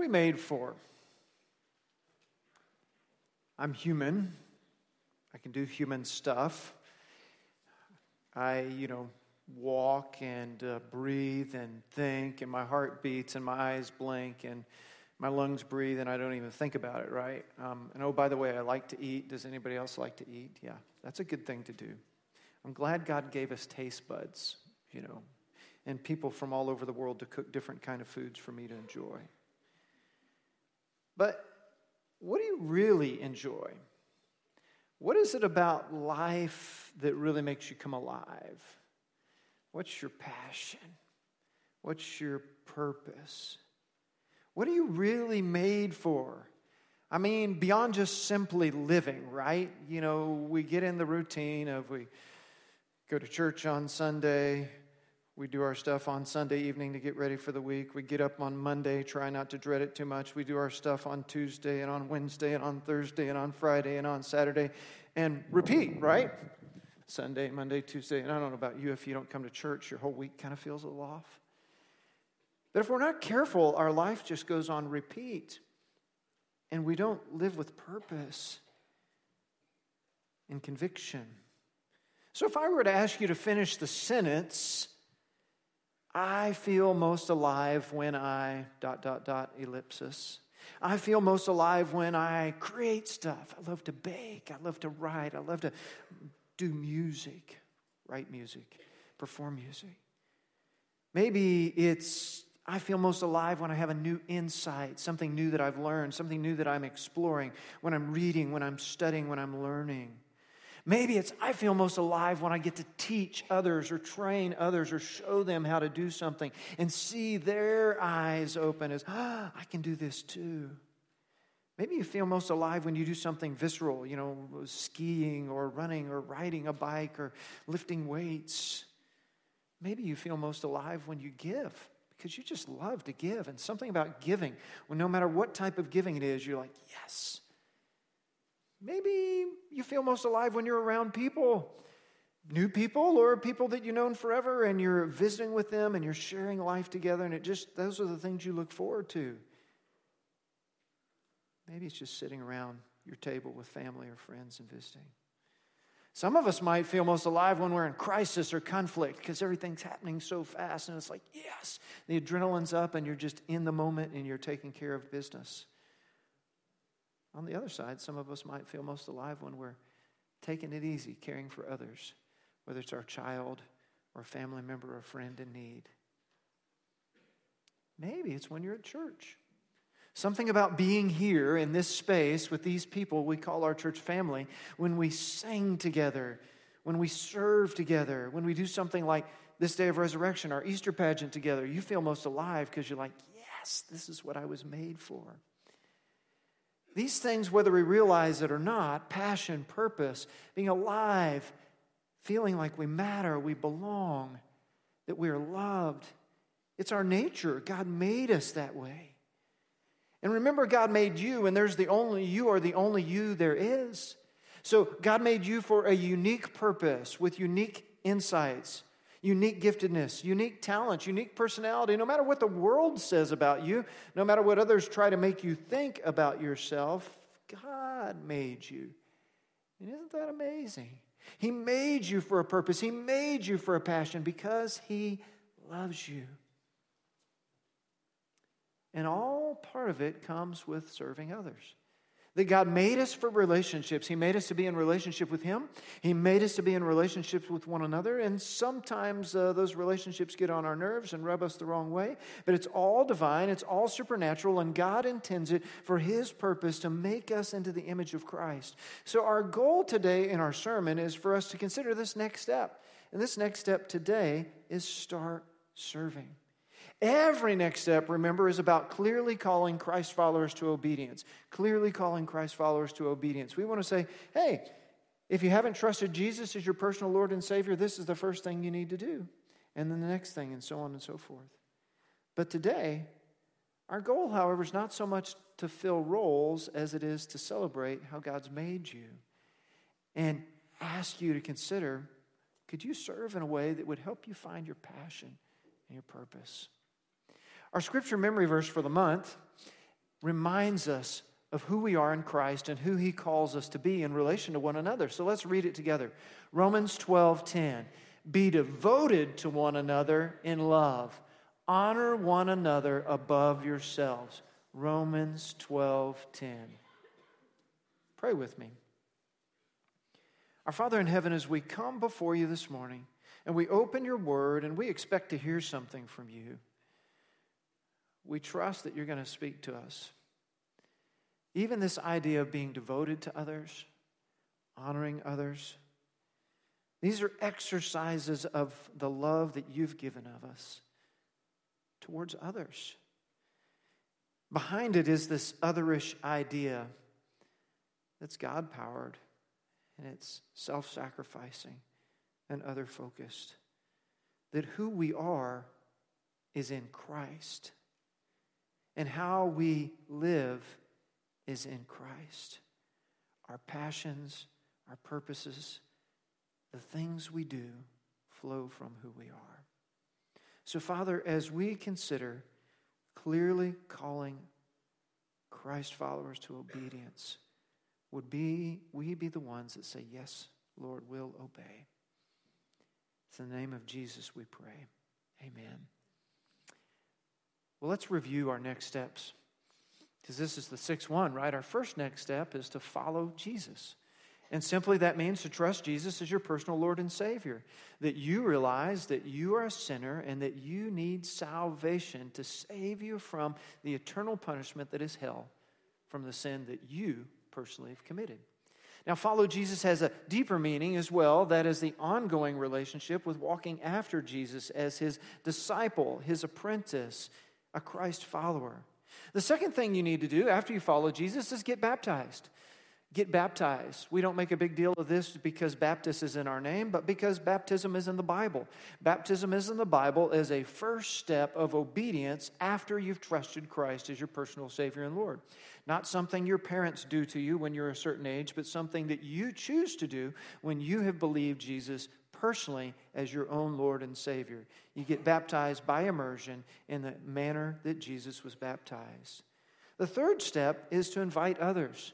we made for? I'm human. I can do human stuff. I, you know, walk and uh, breathe and think, and my heart beats and my eyes blink and my lungs breathe, and I don't even think about it, right? Um, and oh, by the way, I like to eat. Does anybody else like to eat? Yeah, that's a good thing to do. I'm glad God gave us taste buds, you know, and people from all over the world to cook different kind of foods for me to enjoy. But what do you really enjoy? What is it about life that really makes you come alive? What's your passion? What's your purpose? What are you really made for? I mean, beyond just simply living, right? You know, we get in the routine of we go to church on Sunday, we do our stuff on Sunday evening to get ready for the week. We get up on Monday, try not to dread it too much. We do our stuff on Tuesday and on Wednesday and on Thursday and on Friday and on Saturday and repeat, right? Sunday, Monday, Tuesday. And I don't know about you, if you don't come to church, your whole week kind of feels a little off. But if we're not careful, our life just goes on repeat and we don't live with purpose and conviction. So if I were to ask you to finish the sentence, I feel most alive when I dot dot dot ellipsis. I feel most alive when I create stuff. I love to bake. I love to write. I love to do music, write music, perform music. Maybe it's I feel most alive when I have a new insight, something new that I've learned, something new that I'm exploring, when I'm reading, when I'm studying, when I'm learning. Maybe it's I feel most alive when I get to teach others or train others or show them how to do something and see their eyes open as, ah, I can do this too. Maybe you feel most alive when you do something visceral, you know, skiing or running or riding a bike or lifting weights. Maybe you feel most alive when you give because you just love to give. And something about giving, when no matter what type of giving it is, you're like, yes. Maybe you feel most alive when you're around people, new people or people that you've known forever, and you're visiting with them and you're sharing life together, and it just, those are the things you look forward to. Maybe it's just sitting around your table with family or friends and visiting. Some of us might feel most alive when we're in crisis or conflict because everything's happening so fast and it's like, yes, the adrenaline's up and you're just in the moment and you're taking care of business. On the other side, some of us might feel most alive when we're taking it easy, caring for others, whether it's our child or a family member or friend in need. Maybe it's when you're at church Something about being here in this space with these people we call our church family, when we sing together, when we serve together, when we do something like this day of resurrection, our Easter pageant together, you feel most alive because you're like, yes, this is what I was made for. These things, whether we realize it or not, passion, purpose, being alive, feeling like we matter, we belong, that we are loved, it's our nature. God made us that way. And remember, God made you, and there's the only, you are the only you there is. So God made you for a unique purpose with unique insights, unique giftedness, unique talents, unique personality. No matter what the world says about you, no matter what others try to make you think about yourself, God made you. And isn't that amazing? He made you for a purpose, He made you for a passion because He loves you. And all part of it comes with serving others. That God made us for relationships. He made us to be in relationship with Him. He made us to be in relationships with one another. And sometimes uh, those relationships get on our nerves and rub us the wrong way. But it's all divine, it's all supernatural, and God intends it for His purpose to make us into the image of Christ. So, our goal today in our sermon is for us to consider this next step. And this next step today is start serving. Every next step, remember, is about clearly calling Christ followers to obedience. Clearly calling Christ followers to obedience. We want to say, hey, if you haven't trusted Jesus as your personal Lord and Savior, this is the first thing you need to do. And then the next thing, and so on and so forth. But today, our goal, however, is not so much to fill roles as it is to celebrate how God's made you and ask you to consider could you serve in a way that would help you find your passion and your purpose? Our scripture memory verse for the month reminds us of who we are in Christ and who he calls us to be in relation to one another. So let's read it together. Romans 12:10. Be devoted to one another in love. Honor one another above yourselves. Romans 12:10. Pray with me. Our Father in heaven, as we come before you this morning and we open your word and we expect to hear something from you, we trust that you're going to speak to us. Even this idea of being devoted to others, honoring others, these are exercises of the love that you've given of us towards others. Behind it is this otherish idea that's God powered and it's self sacrificing and other focused. That who we are is in Christ, and how we live is in Christ. Our passions, our purposes, the things we do flow from who we are. So, Father, as we consider clearly calling Christ followers to obedience, would be we be the ones that say, Yes, Lord, we'll obey. It's in the name of Jesus we pray. Amen. Well, let's review our next steps. Because this is the sixth one, right? Our first next step is to follow Jesus. And simply that means to trust Jesus as your personal Lord and Savior. That you realize that you are a sinner and that you need salvation to save you from the eternal punishment that is hell from the sin that you personally have committed. Now, follow Jesus has a deeper meaning as well. That is the ongoing relationship with walking after Jesus as his disciple, his apprentice, a Christ follower. The second thing you need to do after you follow Jesus is get baptized get baptized. We don't make a big deal of this because Baptist is in our name, but because baptism is in the Bible. Baptism is in the Bible as a first step of obedience after you've trusted Christ as your personal Savior and Lord. Not something your parents do to you when you're a certain age, but something that you choose to do when you have believed Jesus personally as your own Lord and Savior. You get baptized by immersion in the manner that Jesus was baptized. The third step is to invite others.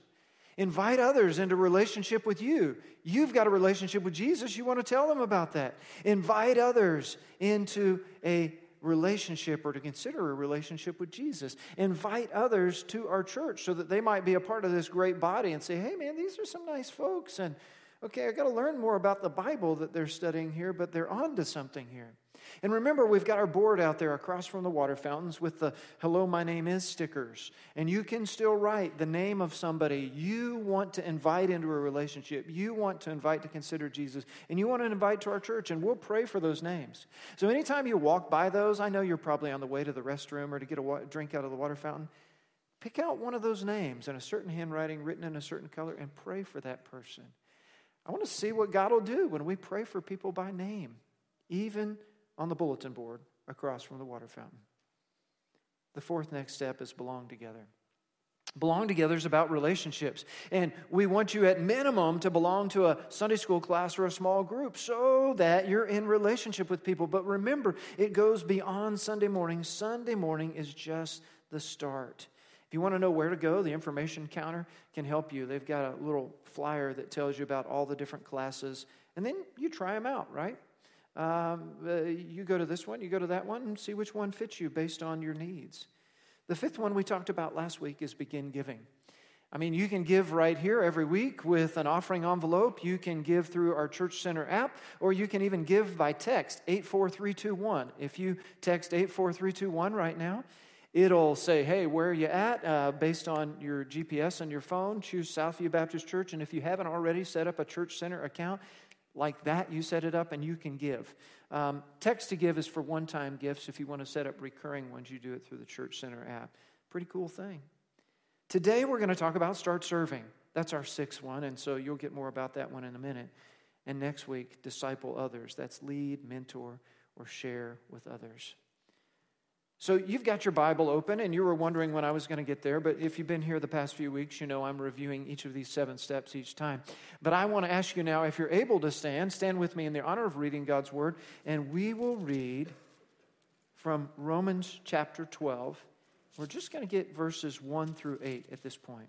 Invite others into relationship with you. You've got a relationship with Jesus. You want to tell them about that. Invite others into a relationship or to consider a relationship with Jesus. Invite others to our church so that they might be a part of this great body and say, hey, man, these are some nice folks. And okay, I got to learn more about the Bible that they're studying here, but they're on to something here. And remember, we've got our board out there across from the water fountains with the Hello, my name is stickers. And you can still write the name of somebody you want to invite into a relationship, you want to invite to consider Jesus, and you want to invite to our church, and we'll pray for those names. So anytime you walk by those, I know you're probably on the way to the restroom or to get a drink out of the water fountain. Pick out one of those names in a certain handwriting written in a certain color and pray for that person. I want to see what God will do when we pray for people by name, even on the bulletin board across from the water fountain. The fourth next step is belong together. Belong together is about relationships. And we want you at minimum to belong to a Sunday school class or a small group so that you're in relationship with people. But remember, it goes beyond Sunday morning. Sunday morning is just the start. If you want to know where to go, the information counter can help you. They've got a little flyer that tells you about all the different classes, and then you try them out, right? Um, uh, you go to this one, you go to that one, and see which one fits you based on your needs. The fifth one we talked about last week is begin giving. I mean, you can give right here every week with an offering envelope. You can give through our Church Center app, or you can even give by text 84321. If you text 84321 right now, it'll say, hey, where are you at? Uh, based on your GPS on your phone, choose Southview Baptist Church. And if you haven't already set up a Church Center account, like that, you set it up and you can give. Um, text to give is for one time gifts. If you want to set up recurring ones, you do it through the Church Center app. Pretty cool thing. Today, we're going to talk about start serving. That's our sixth one, and so you'll get more about that one in a minute. And next week, disciple others. That's lead, mentor, or share with others. So you've got your Bible open, and you were wondering when I was going to get there. But if you've been here the past few weeks, you know I'm reviewing each of these seven steps each time. But I want to ask you now if you're able to stand, stand with me in the honor of reading God's Word, and we will read from Romans chapter 12 We're just going to get verses 1 through 8 at this point.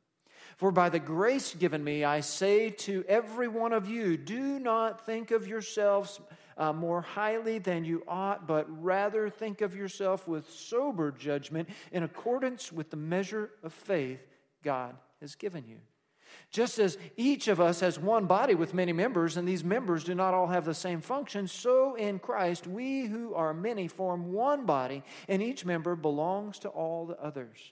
For by the grace given me, I say to every one of you, do not think of yourselves uh, more highly than you ought, but rather think of yourself with sober judgment in accordance with the measure of faith God has given you. Just as each of us has one body with many members, and these members do not all have the same function, so in Christ we who are many form one body, and each member belongs to all the others.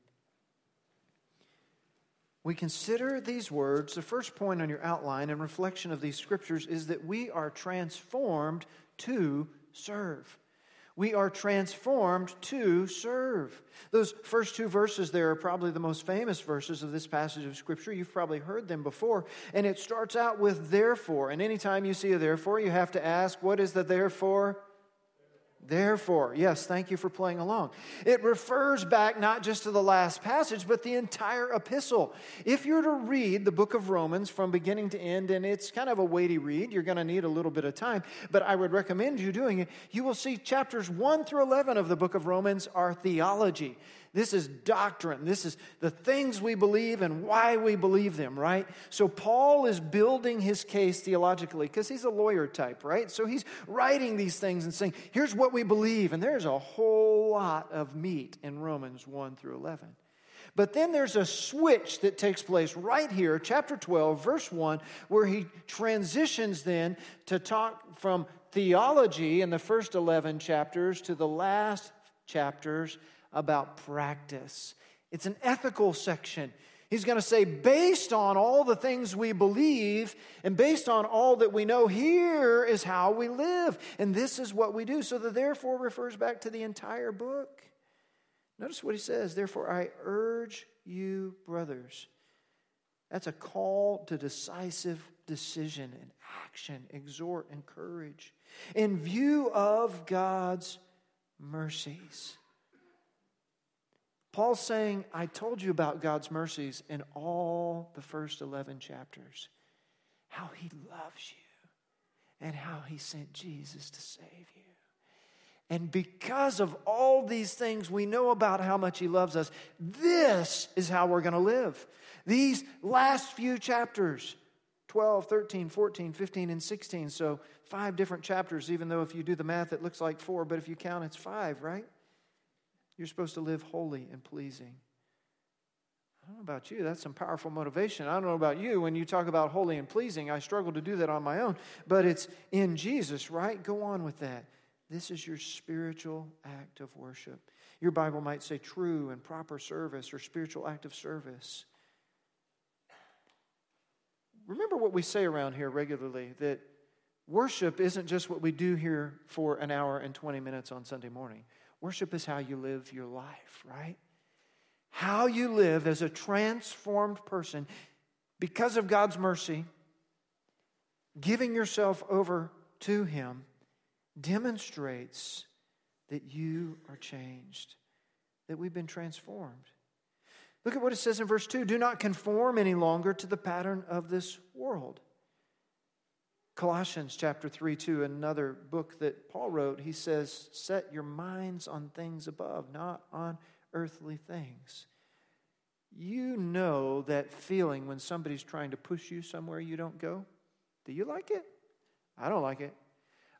we consider these words, the first point on your outline and reflection of these scriptures is that we are transformed to serve. We are transformed to serve. Those first two verses there are probably the most famous verses of this passage of Scripture. You've probably heard them before. And it starts out with therefore. And anytime you see a therefore, you have to ask, what is the therefore? Therefore, yes, thank you for playing along. It refers back not just to the last passage, but the entire epistle. If you're to read the book of Romans from beginning to end, and it's kind of a weighty read, you're going to need a little bit of time, but I would recommend you doing it. You will see chapters 1 through 11 of the book of Romans are theology. This is doctrine. This is the things we believe and why we believe them, right? So Paul is building his case theologically because he's a lawyer type, right? So he's writing these things and saying, here's what we believe. And there's a whole lot of meat in Romans 1 through 11. But then there's a switch that takes place right here, chapter 12, verse 1, where he transitions then to talk from theology in the first 11 chapters to the last chapters about practice. It's an ethical section. He's going to say, based on all the things we believe and based on all that we know, here is how we live. And this is what we do. So the therefore refers back to the entire book. Notice what he says. Therefore, I urge you, brothers. That's a call to decisive decision and action, exhort, and encourage. In view of God's mercies. Paul's saying, I told you about God's mercies in all the first 11 chapters, how he loves you and how he sent Jesus to save you. And because of all these things we know about how much he loves us, this is how we're going to live. These last few chapters 12, 13, 14, 15, and 16. So, five different chapters, even though if you do the math, it looks like four, but if you count, it's five, right? You're supposed to live holy and pleasing. I don't know about you, that's some powerful motivation. I don't know about you. When you talk about holy and pleasing, I struggle to do that on my own, but it's in Jesus, right? Go on with that. This is your spiritual act of worship. Your Bible might say true and proper service or spiritual act of service. Remember what we say around here regularly that worship isn't just what we do here for an hour and 20 minutes on Sunday morning. Worship is how you live your life, right? How you live as a transformed person because of God's mercy, giving yourself over to Him demonstrates that you are changed, that we've been transformed. Look at what it says in verse 2 do not conform any longer to the pattern of this world. Colossians chapter 3, 2, another book that Paul wrote, he says, Set your minds on things above, not on earthly things. You know that feeling when somebody's trying to push you somewhere you don't go? Do you like it? I don't like it.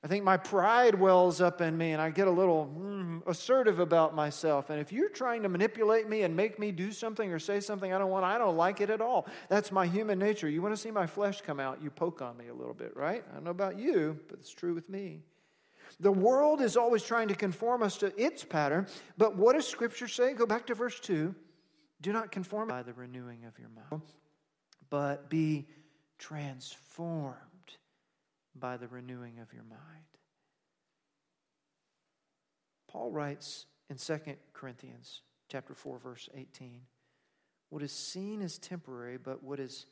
I think my pride wells up in me and I get a little mm, assertive about myself. And if you're trying to manipulate me and make me do something or say something I don't want, I don't like it at all. That's my human nature. You want to see my flesh come out, you poke on me a little bit, right? I don't know about you, but it's true with me. The world is always trying to conform us to its pattern, but what does Scripture say? Go back to verse 2. Do not conform by the renewing of your mind, but be transformed by the renewing of your mind. Paul writes in 2 Corinthians chapter 4 verse 18, what is seen is temporary, but what is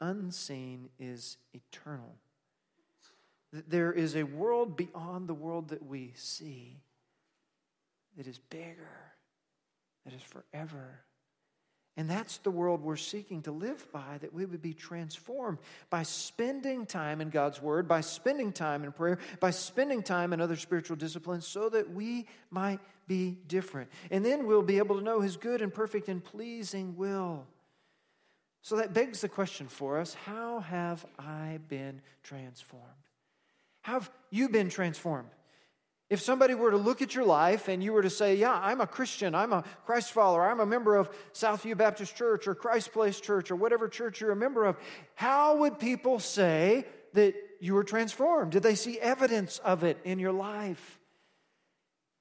unseen is eternal. There is a world beyond the world that we see that is bigger, that is forever and that's the world we're seeking to live by, that we would be transformed by spending time in God's Word, by spending time in prayer, by spending time in other spiritual disciplines, so that we might be different. And then we'll be able to know His good and perfect and pleasing will. So that begs the question for us how have I been transformed? How have you been transformed? If somebody were to look at your life and you were to say, Yeah, I'm a Christian, I'm a Christ follower, I'm a member of Southview Baptist Church or Christ Place Church or whatever church you're a member of, how would people say that you were transformed? Did they see evidence of it in your life?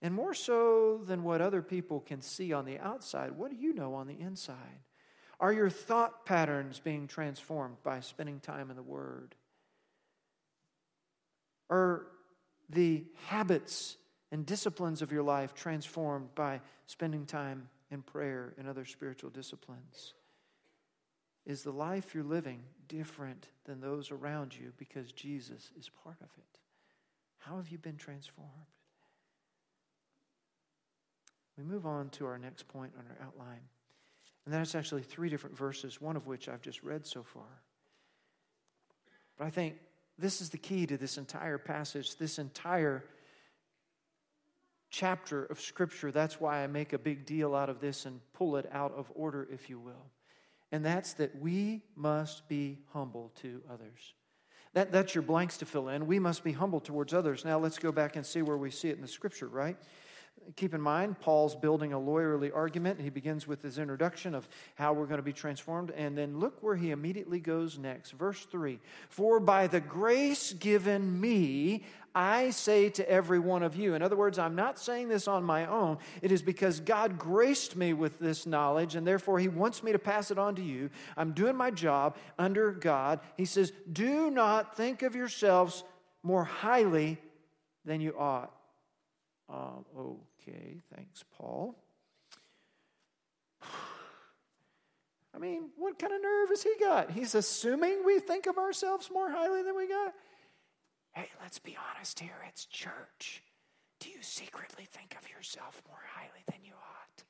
And more so than what other people can see on the outside, what do you know on the inside? Are your thought patterns being transformed by spending time in the Word? Or the habits and disciplines of your life transformed by spending time in prayer and other spiritual disciplines? Is the life you're living different than those around you because Jesus is part of it? How have you been transformed? We move on to our next point on our outline. And that's actually three different verses, one of which I've just read so far. But I think this is the key to this entire passage, this entire chapter of Scripture. That's why I make a big deal out of this and pull it out of order, if you will. And that's that we must be humble to others. That, that's your blanks to fill in. We must be humble towards others. Now let's go back and see where we see it in the Scripture, right? Keep in mind, Paul's building a lawyerly argument. He begins with his introduction of how we're going to be transformed. And then look where he immediately goes next. Verse 3 For by the grace given me, I say to every one of you. In other words, I'm not saying this on my own. It is because God graced me with this knowledge, and therefore He wants me to pass it on to you. I'm doing my job under God. He says, Do not think of yourselves more highly than you ought. Um, okay, thanks, Paul. I mean, what kind of nerve has he got? He's assuming we think of ourselves more highly than we got. Hey, let's be honest here. It's church. Do you secretly think of yourself more highly than you ought?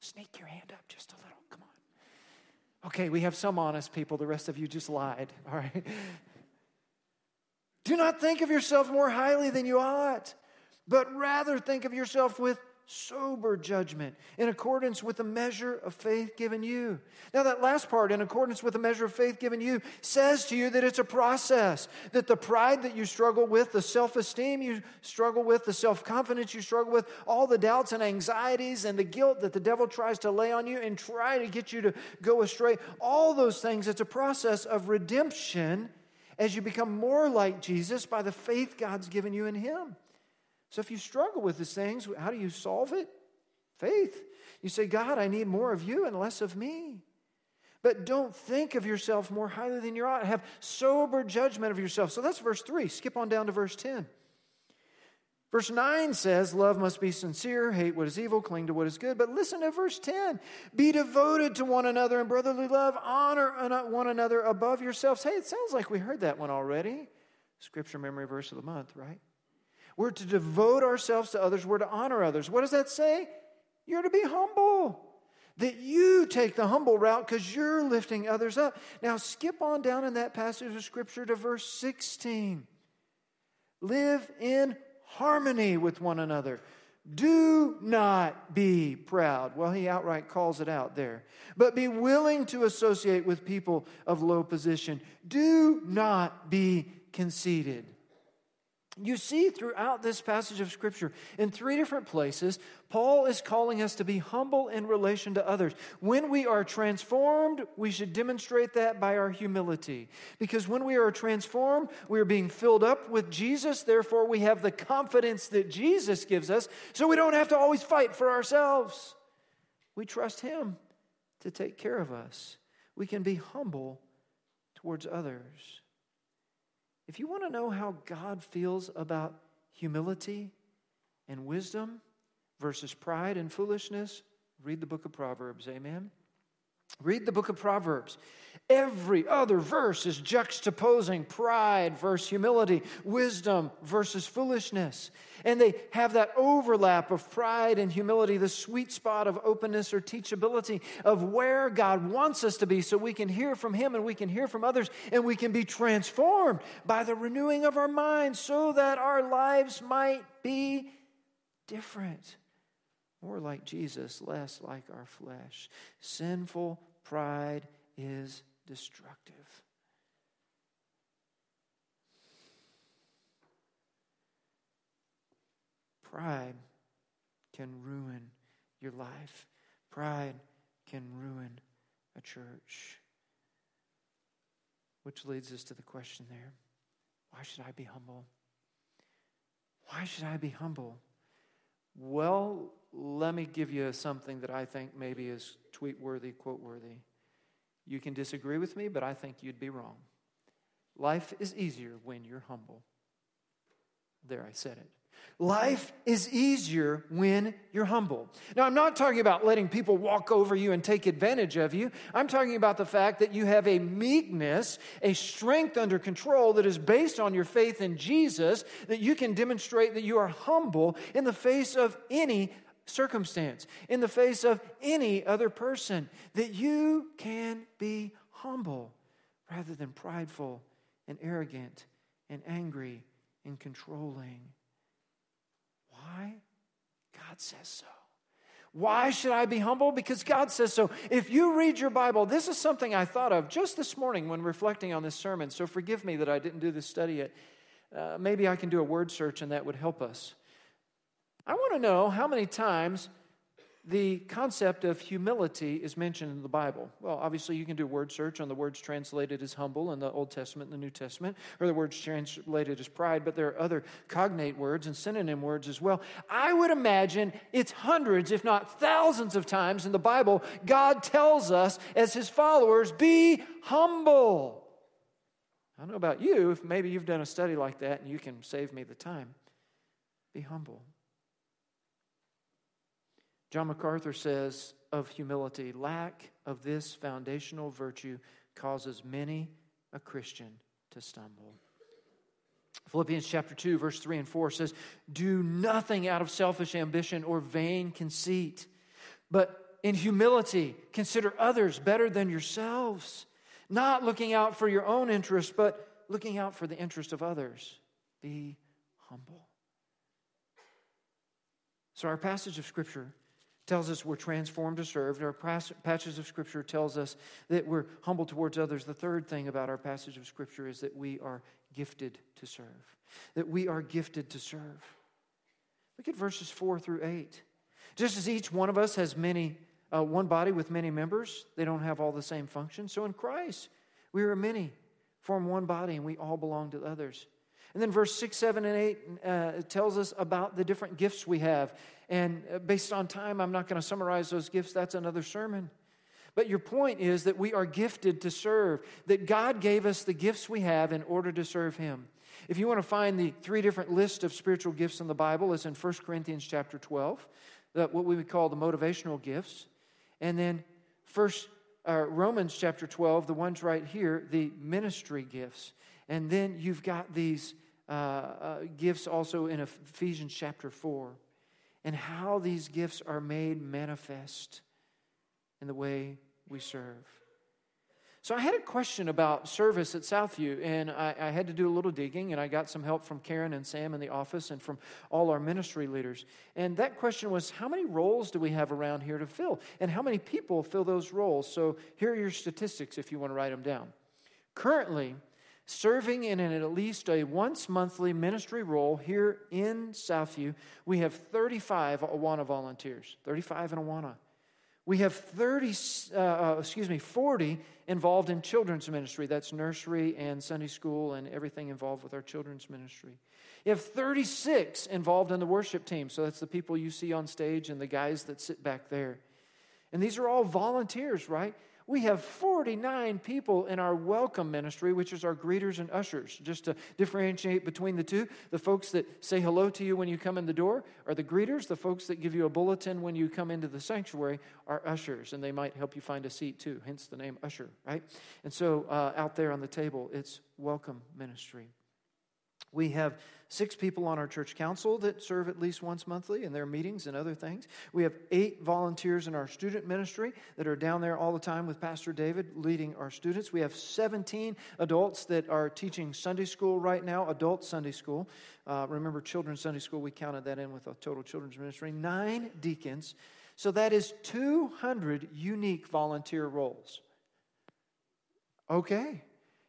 Sneak your hand up just a little. Come on. Okay, we have some honest people. The rest of you just lied. All right. Do not think of yourself more highly than you ought but rather think of yourself with sober judgment in accordance with the measure of faith given you. Now, that last part, in accordance with the measure of faith given you, says to you that it's a process, that the pride that you struggle with, the self esteem you struggle with, the self confidence you struggle with, all the doubts and anxieties and the guilt that the devil tries to lay on you and try to get you to go astray, all those things, it's a process of redemption as you become more like Jesus by the faith God's given you in Him. So if you struggle with these things, how do you solve it? Faith. You say, God, I need more of you and less of me. But don't think of yourself more highly than you ought. Have sober judgment of yourself. So that's verse 3. Skip on down to verse 10. Verse 9 says, Love must be sincere, hate what is evil, cling to what is good. But listen to verse 10 Be devoted to one another in brotherly love, honor one another above yourselves. Hey, it sounds like we heard that one already. Scripture memory verse of the month, right? We're to devote ourselves to others. We're to honor others. What does that say? You're to be humble. That you take the humble route because you're lifting others up. Now, skip on down in that passage of Scripture to verse 16. Live in harmony with one another. Do not be proud. Well, he outright calls it out there. But be willing to associate with people of low position. Do not be conceited. You see throughout this passage of Scripture, in three different places, Paul is calling us to be humble in relation to others. When we are transformed, we should demonstrate that by our humility. Because when we are transformed, we are being filled up with Jesus. Therefore, we have the confidence that Jesus gives us, so we don't have to always fight for ourselves. We trust Him to take care of us. We can be humble towards others. If you want to know how God feels about humility and wisdom versus pride and foolishness, read the book of Proverbs. Amen. Read the book of Proverbs. Every other verse is juxtaposing pride versus humility, wisdom versus foolishness. And they have that overlap of pride and humility, the sweet spot of openness or teachability of where God wants us to be so we can hear from Him and we can hear from others and we can be transformed by the renewing of our minds so that our lives might be different. More like Jesus, less like our flesh. Sinful pride is destructive. Pride can ruin your life. Pride can ruin a church. Which leads us to the question there why should I be humble? Why should I be humble? Well, let me give you something that I think maybe is tweet worthy, quote worthy. You can disagree with me, but I think you'd be wrong. Life is easier when you're humble. There, I said it. Life is easier when you're humble. Now, I'm not talking about letting people walk over you and take advantage of you. I'm talking about the fact that you have a meekness, a strength under control that is based on your faith in Jesus, that you can demonstrate that you are humble in the face of any circumstance, in the face of any other person, that you can be humble rather than prideful and arrogant and angry and controlling. Why? God says so. Why should I be humble? Because God says so. If you read your Bible, this is something I thought of just this morning when reflecting on this sermon. So forgive me that I didn't do this study yet. Uh, maybe I can do a word search and that would help us. I want to know how many times the concept of humility is mentioned in the Bible. Well, obviously, you can do word search on the words translated as humble in the Old Testament and the New Testament, or the words translated as pride, but there are other cognate words and synonym words as well. I would imagine it's hundreds, if not thousands, of times in the Bible, God tells us as his followers, be humble. I don't know about you, if maybe you've done a study like that and you can save me the time. Be humble. John MacArthur says of humility, lack of this foundational virtue causes many a Christian to stumble. Philippians chapter 2, verse 3 and 4 says, Do nothing out of selfish ambition or vain conceit, but in humility consider others better than yourselves, not looking out for your own interest, but looking out for the interest of others. Be humble. So, our passage of Scripture tells us we're transformed to serve. Our passage of Scripture tells us that we're humble towards others. The third thing about our passage of Scripture is that we are gifted to serve. That we are gifted to serve. Look at verses 4 through 8. Just as each one of us has many, uh, one body with many members, they don't have all the same functions. So in Christ, we are many, form one body, and we all belong to others. And then verse 6, 7, and 8 uh, tells us about the different gifts we have. And uh, based on time, I'm not going to summarize those gifts. That's another sermon. But your point is that we are gifted to serve, that God gave us the gifts we have in order to serve Him. If you want to find the three different lists of spiritual gifts in the Bible, it's in 1 Corinthians chapter 12, what we would call the motivational gifts. And then First uh, Romans chapter 12, the ones right here, the ministry gifts. And then you've got these uh, uh, gifts also in Ephesians chapter 4, and how these gifts are made manifest in the way we serve. So I had a question about service at Southview, and I, I, had to do a little digging, and I got some help from Karen and Sam in the office and from all our ministry leaders. And that question was, how many roles do we have around here to fill? And how many people fill those roles? So here are your statistics if you want to write them down. Currently, serving in at least a once monthly ministry role here in Southview. We have 35 Awana volunteers, 35 in Awana. We have 30, uh, uh, excuse me, 40 involved in children's ministry. That's nursery and Sunday school and everything involved with our children's ministry. You have 36 involved in the worship team. So that's the people you see on stage and the guys that sit back there. And these are all volunteers, right? We have 49 people in our welcome ministry, which is our greeters and ushers. Just to differentiate between the two, the folks that say hello to you when you come in the door are the greeters. The folks that give you a bulletin when you come into the sanctuary are ushers, and they might help you find a seat too, hence the name usher, right? And so uh, out there on the table, it's welcome ministry. We have six people on our church council that serve at least once monthly in their meetings and other things. We have eight volunteers in our student ministry that are down there all the time with Pastor David leading our students. We have 17 adults that are teaching Sunday school right now, adult Sunday school. Uh, remember, children's Sunday school, we counted that in with a total children's ministry. Nine deacons. So that is 200 unique volunteer roles. Okay.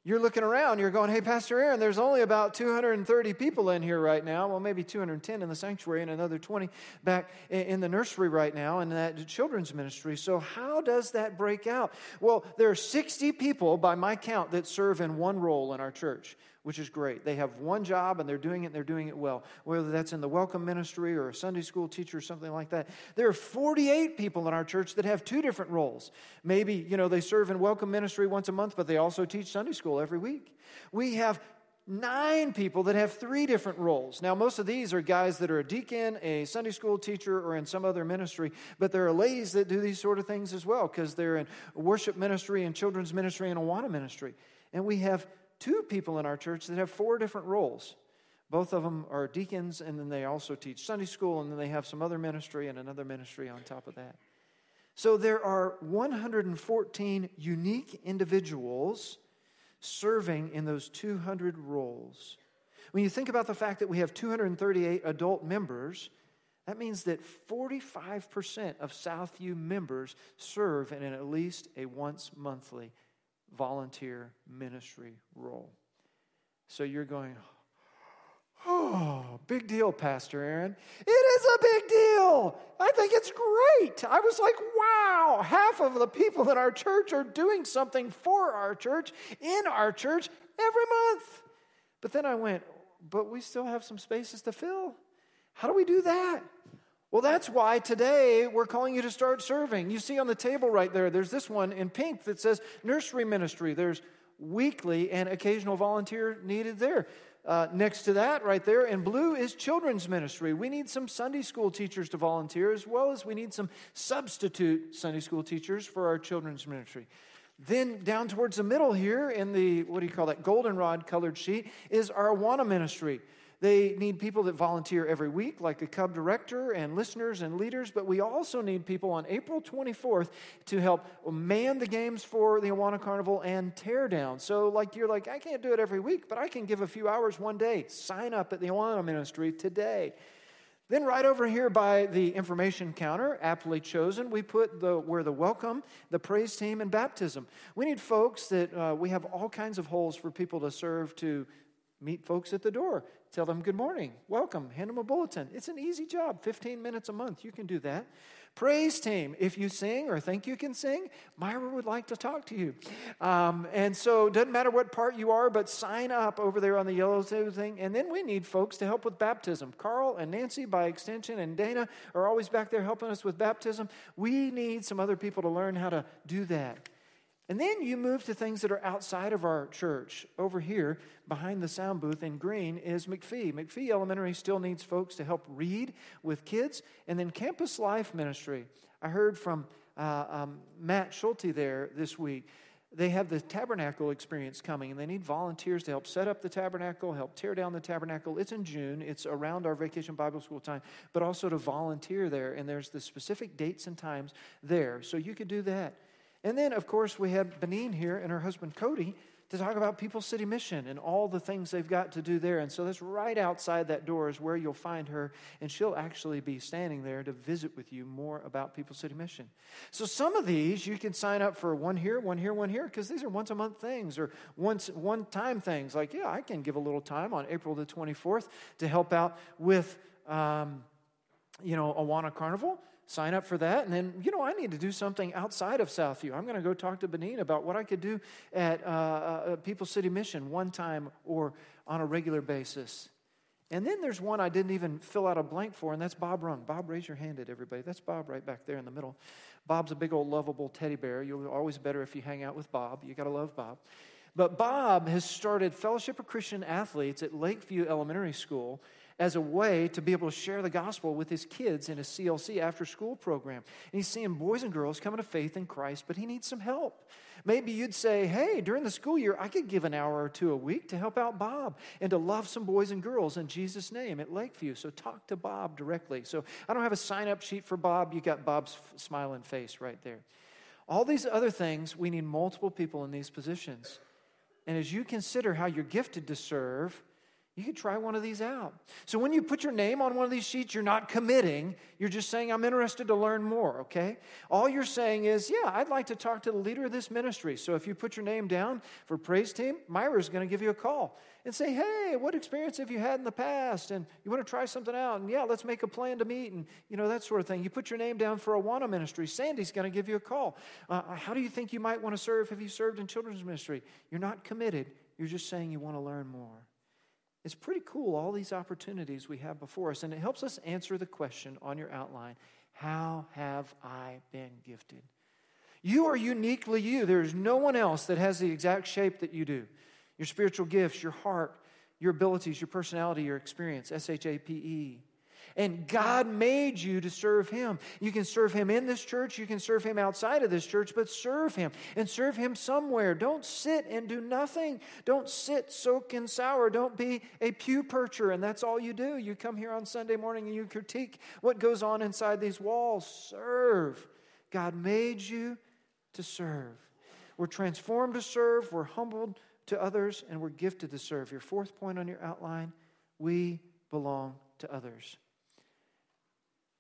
You're looking around, you're going, hey, Pastor Aaron, there's only about 230 people in here right now. Well, maybe 210 in the sanctuary and another 20 back in the nursery right now in that children's ministry. So, how does that break out? Well, there are 60 people, by my count, that serve in one role in our church which is great. They have one job and they're doing it and they're doing it well, whether that's in the welcome ministry or a Sunday school teacher or something like that. There are 48 people in our church that have two different roles. Maybe, you know, they serve in welcome ministry once a month, but they also teach Sunday school every week. We have nine people that have three different roles. Now, most of these are guys that are a deacon, a Sunday school teacher, or in some other ministry, but there are ladies that do these sort of things as well because they're in worship ministry and children's ministry and Awana ministry. And we have two people in our church that have four different roles. Both of them are deacons, and then they also teach Sunday school, and then they have some other ministry and another ministry on top of that. So there are 114 unique individuals serving in those 200 roles. When you think about the fact that we have 238 adult members, that means that 45% of Southview members serve in at least a once monthly volunteer ministry role. So you're going, Oh, big deal, Pastor Aaron. It is a big deal. I think it's great. I was like, wow, half of the people in our church are doing something for our church, in our church, every month. But then I went, but we still have some spaces to fill. How do we do that? Well, that's why today we're calling you to start serving. You see on the table right there, there's this one in pink that says nursery ministry. There's weekly and occasional volunteer needed there. Uh, next to that, right there in blue, is children's ministry. We need some Sunday school teachers to volunteer, as well as we need some substitute Sunday school teachers for our children's ministry. Then down towards the middle here in the, what do you call that, goldenrod colored sheet, is our Awana ministry. They need people that volunteer every week, like a Cub director and listeners and leaders, but we also need people on April 24th to help man the games for the Awana Carnival and tear down. So, like, you're like, I can't do it every week, but I can give a few hours one day. Sign up at the Awana Ministry today. Then, right over here by the information counter, aptly chosen, we put the where the welcome, the praise team, and baptism. We need folks that uh, we have all kinds of holes for people to serve to meet folks at the door, Tell them good morning, welcome, hand them a bulletin. It's an easy job, 15 minutes a month. You can do that. Praise team, if you sing or think you can sing, Myra would like to talk to you. Um, and so, it doesn't matter what part you are, but sign up over there on the yellow thing. And then we need folks to help with baptism. Carl and Nancy, by extension, and Dana are always back there helping us with baptism. We need some other people to learn how to do that. And then you move to things that are outside of our church. Over here, behind the sound booth in green, is McPhee. McPhee Elementary still needs folks to help read with kids. And then Campus Life Ministry. I heard from uh, um, Matt Schulte there this week. They have the tabernacle experience coming, and they need volunteers to help set up the tabernacle, help tear down the tabernacle. It's in June, it's around our vacation Bible school time, but also to volunteer there. And there's the specific dates and times there. So you could do that. And then, of course, we have Benin here and her husband Cody to talk about People's City Mission and all the things they've got to do there. And so that's right outside that door is where you'll find her, and she'll actually be standing there to visit with you more about People's City Mission. So some of these you can sign up for one here, one here, one here, because these are once a month things or once one time things. Like, yeah, I can give a little time on April the 24th to help out with, um, you know, Awana Carnival sign up for that. And then, you know, I need to do something outside of Southview. I'm going to go talk to Benin about what I could do at uh, uh, People City Mission one time or on a regular basis. And then there's one I didn't even fill out a blank for, and that's Bob Rung. Bob, raise your hand at everybody. That's Bob right back there in the middle. Bob's a big old lovable teddy bear. You're always better if you hang out with Bob. You got to love Bob. But Bob has started Fellowship of Christian Athletes at Lakeview Elementary School as a way to be able to share the gospel with his kids in a CLC after school program. And he's seeing boys and girls coming to faith in Christ, but he needs some help. Maybe you'd say, hey, during the school year, I could give an hour or two a week to help out Bob and to love some boys and girls in Jesus' name at Lakeview. So talk to Bob directly. So I don't have a sign up sheet for Bob. You got Bob's smiling face right there. All these other things, we need multiple people in these positions. And as you consider how you're gifted to serve, you could try one of these out. So when you put your name on one of these sheets, you're not committing. You're just saying, I'm interested to learn more, okay? All you're saying is, yeah, I'd like to talk to the leader of this ministry. So if you put your name down for praise team, Myra's going to give you a call and say, hey, what experience have you had in the past? And you want to try something out? And yeah, let's make a plan to meet and, you know, that sort of thing. You put your name down for Awana ministry. Sandy's going to give you a call. Uh, how do you think you might want to serve? Have you served in children's ministry? You're not committed. You're just saying you want to learn more. It's pretty cool, all these opportunities we have before us, and it helps us answer the question on your outline How have I been gifted? You are uniquely you. There's no one else that has the exact shape that you do. Your spiritual gifts, your heart, your abilities, your personality, your experience. S H A P E. And God made you to serve Him. You can serve Him in this church, you can serve Him outside of this church, but serve Him and serve Him somewhere. Don't sit and do nothing. Don't sit, soak, and sour. Don't be a pew percher, and that's all you do. You come here on Sunday morning and you critique what goes on inside these walls. Serve. God made you to serve. We're transformed to serve, we're humbled to others, and we're gifted to serve. Your fourth point on your outline we belong to others.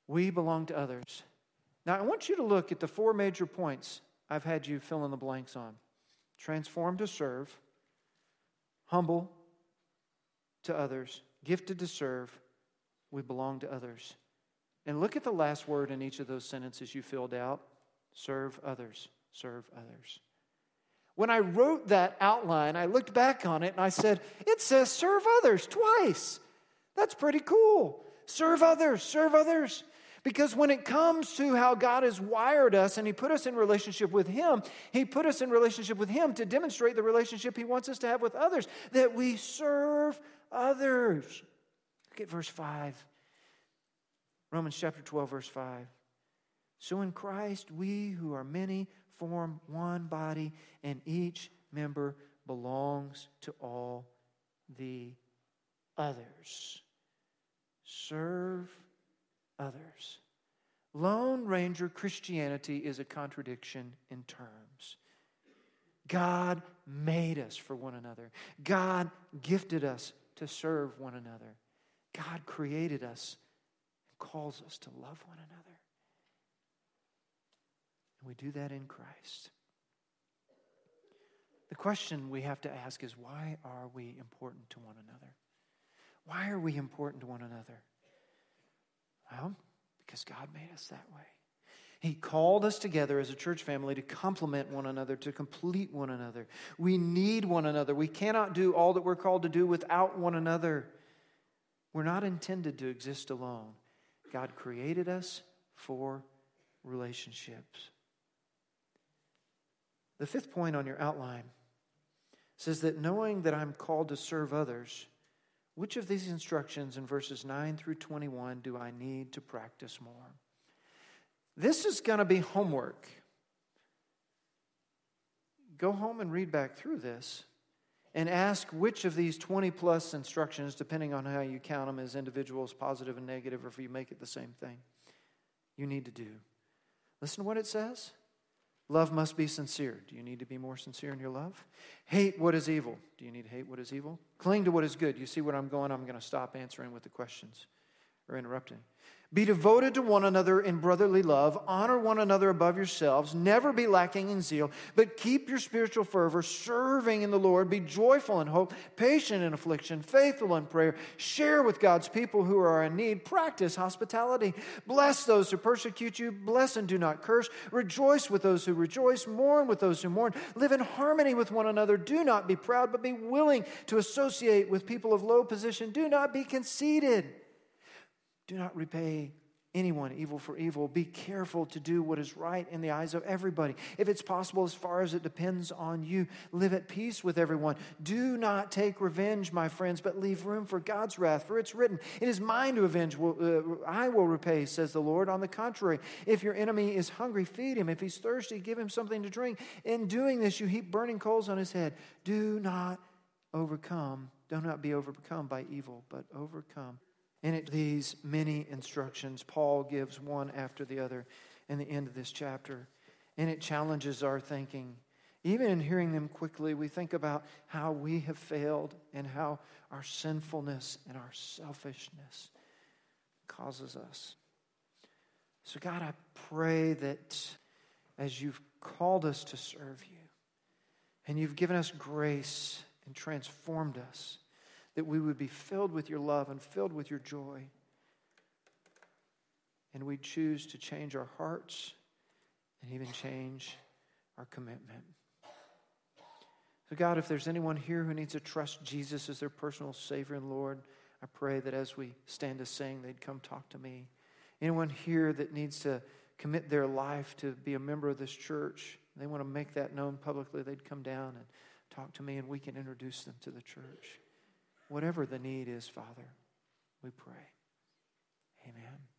We belong to others. Now, I want you to look at the four major points I've had you fill in the blanks on transformed to serve, humble to others, gifted to serve, we belong to others. And look at the last word in each of those sentences you filled out serve others, serve others. When I wrote that outline, I looked back on it and I said, it says serve others twice. That's pretty cool. Serve others, serve others. Because when it comes to how God has wired us and He put us in relationship with Him, He put us in relationship with Him to demonstrate the relationship He wants us to have with others, that we serve others. Look at verse 5. Romans chapter 12, verse 5. So in Christ, we who are many form one body, and each member belongs to all the others. Serve others. Lone Ranger Christianity is a contradiction in terms. God made us for one another. God gifted us to serve one another. God created us and calls us to love one another. And we do that in Christ. The question we have to ask is why are we important to one another? Why are we important to one another? Well, because God made us that way. He called us together as a church family to complement one another, to complete one another. We need one another. We cannot do all that we're called to do without one another. We're not intended to exist alone. God created us for relationships. The fifth point on your outline says that knowing that I'm called to serve others which of these instructions in verses 9 through 21 do I need to practice more? This is going to be homework. Go home and read back through this and ask which of these 20 plus instructions, depending on how you count them as individuals, positive and negative, or if you make it the same thing, you need to do. Listen to what it says Love must be sincere. Do you need to be more sincere in your love? Hate what is evil. Do you need to hate what is evil? Cling to what is good. You see where I'm going? I'm going to stop answering with the questions or interrupting. Be devoted to one another in brotherly love. Honor one another above yourselves. Never be lacking in zeal, but keep your spiritual fervor, serving in the Lord. Be joyful in hope, patient in affliction, faithful in prayer. Share with God's people who are in need. Practice hospitality. Bless those who persecute you. Bless and do not curse. Rejoice with those who rejoice. Mourn with those who mourn. Live in harmony with one another. Do not be proud, but be willing to associate with people of low position. Do not be conceited. Do not repay anyone evil for evil. Be careful to do what is right in the eyes of everybody. If it's possible, as far as it depends on you, live at peace with everyone. Do not take revenge, my friends, but leave room for God's wrath. For it's written, It is mine to avenge. Uh, I will repay, says the Lord. On the contrary, if your enemy is hungry, feed him. If he's thirsty, give him something to drink. In doing this, you heap burning coals on his head. Do not overcome. Do not be overcome by evil, but overcome in it, these many instructions, Paul gives one after the other in the end of this chapter. And it challenges our thinking. Even in hearing them quickly, we think about how we have failed and how our sinfulness and our selfishness causes us. So, God, I pray that as you've called us to serve you and you've given us grace and transformed us, that we would be filled with your love and filled with your joy. And we choose to change our hearts and even change our commitment. So, God, if there's anyone here who needs to trust Jesus as their personal Savior and Lord, I pray that as we stand to sing, they'd come talk to me. Anyone here that needs to commit their life to be a member of this church, they want to make that known publicly, they'd come down and talk to me, and we can introduce them to the church. Whatever the need is, Father, we pray. Amen.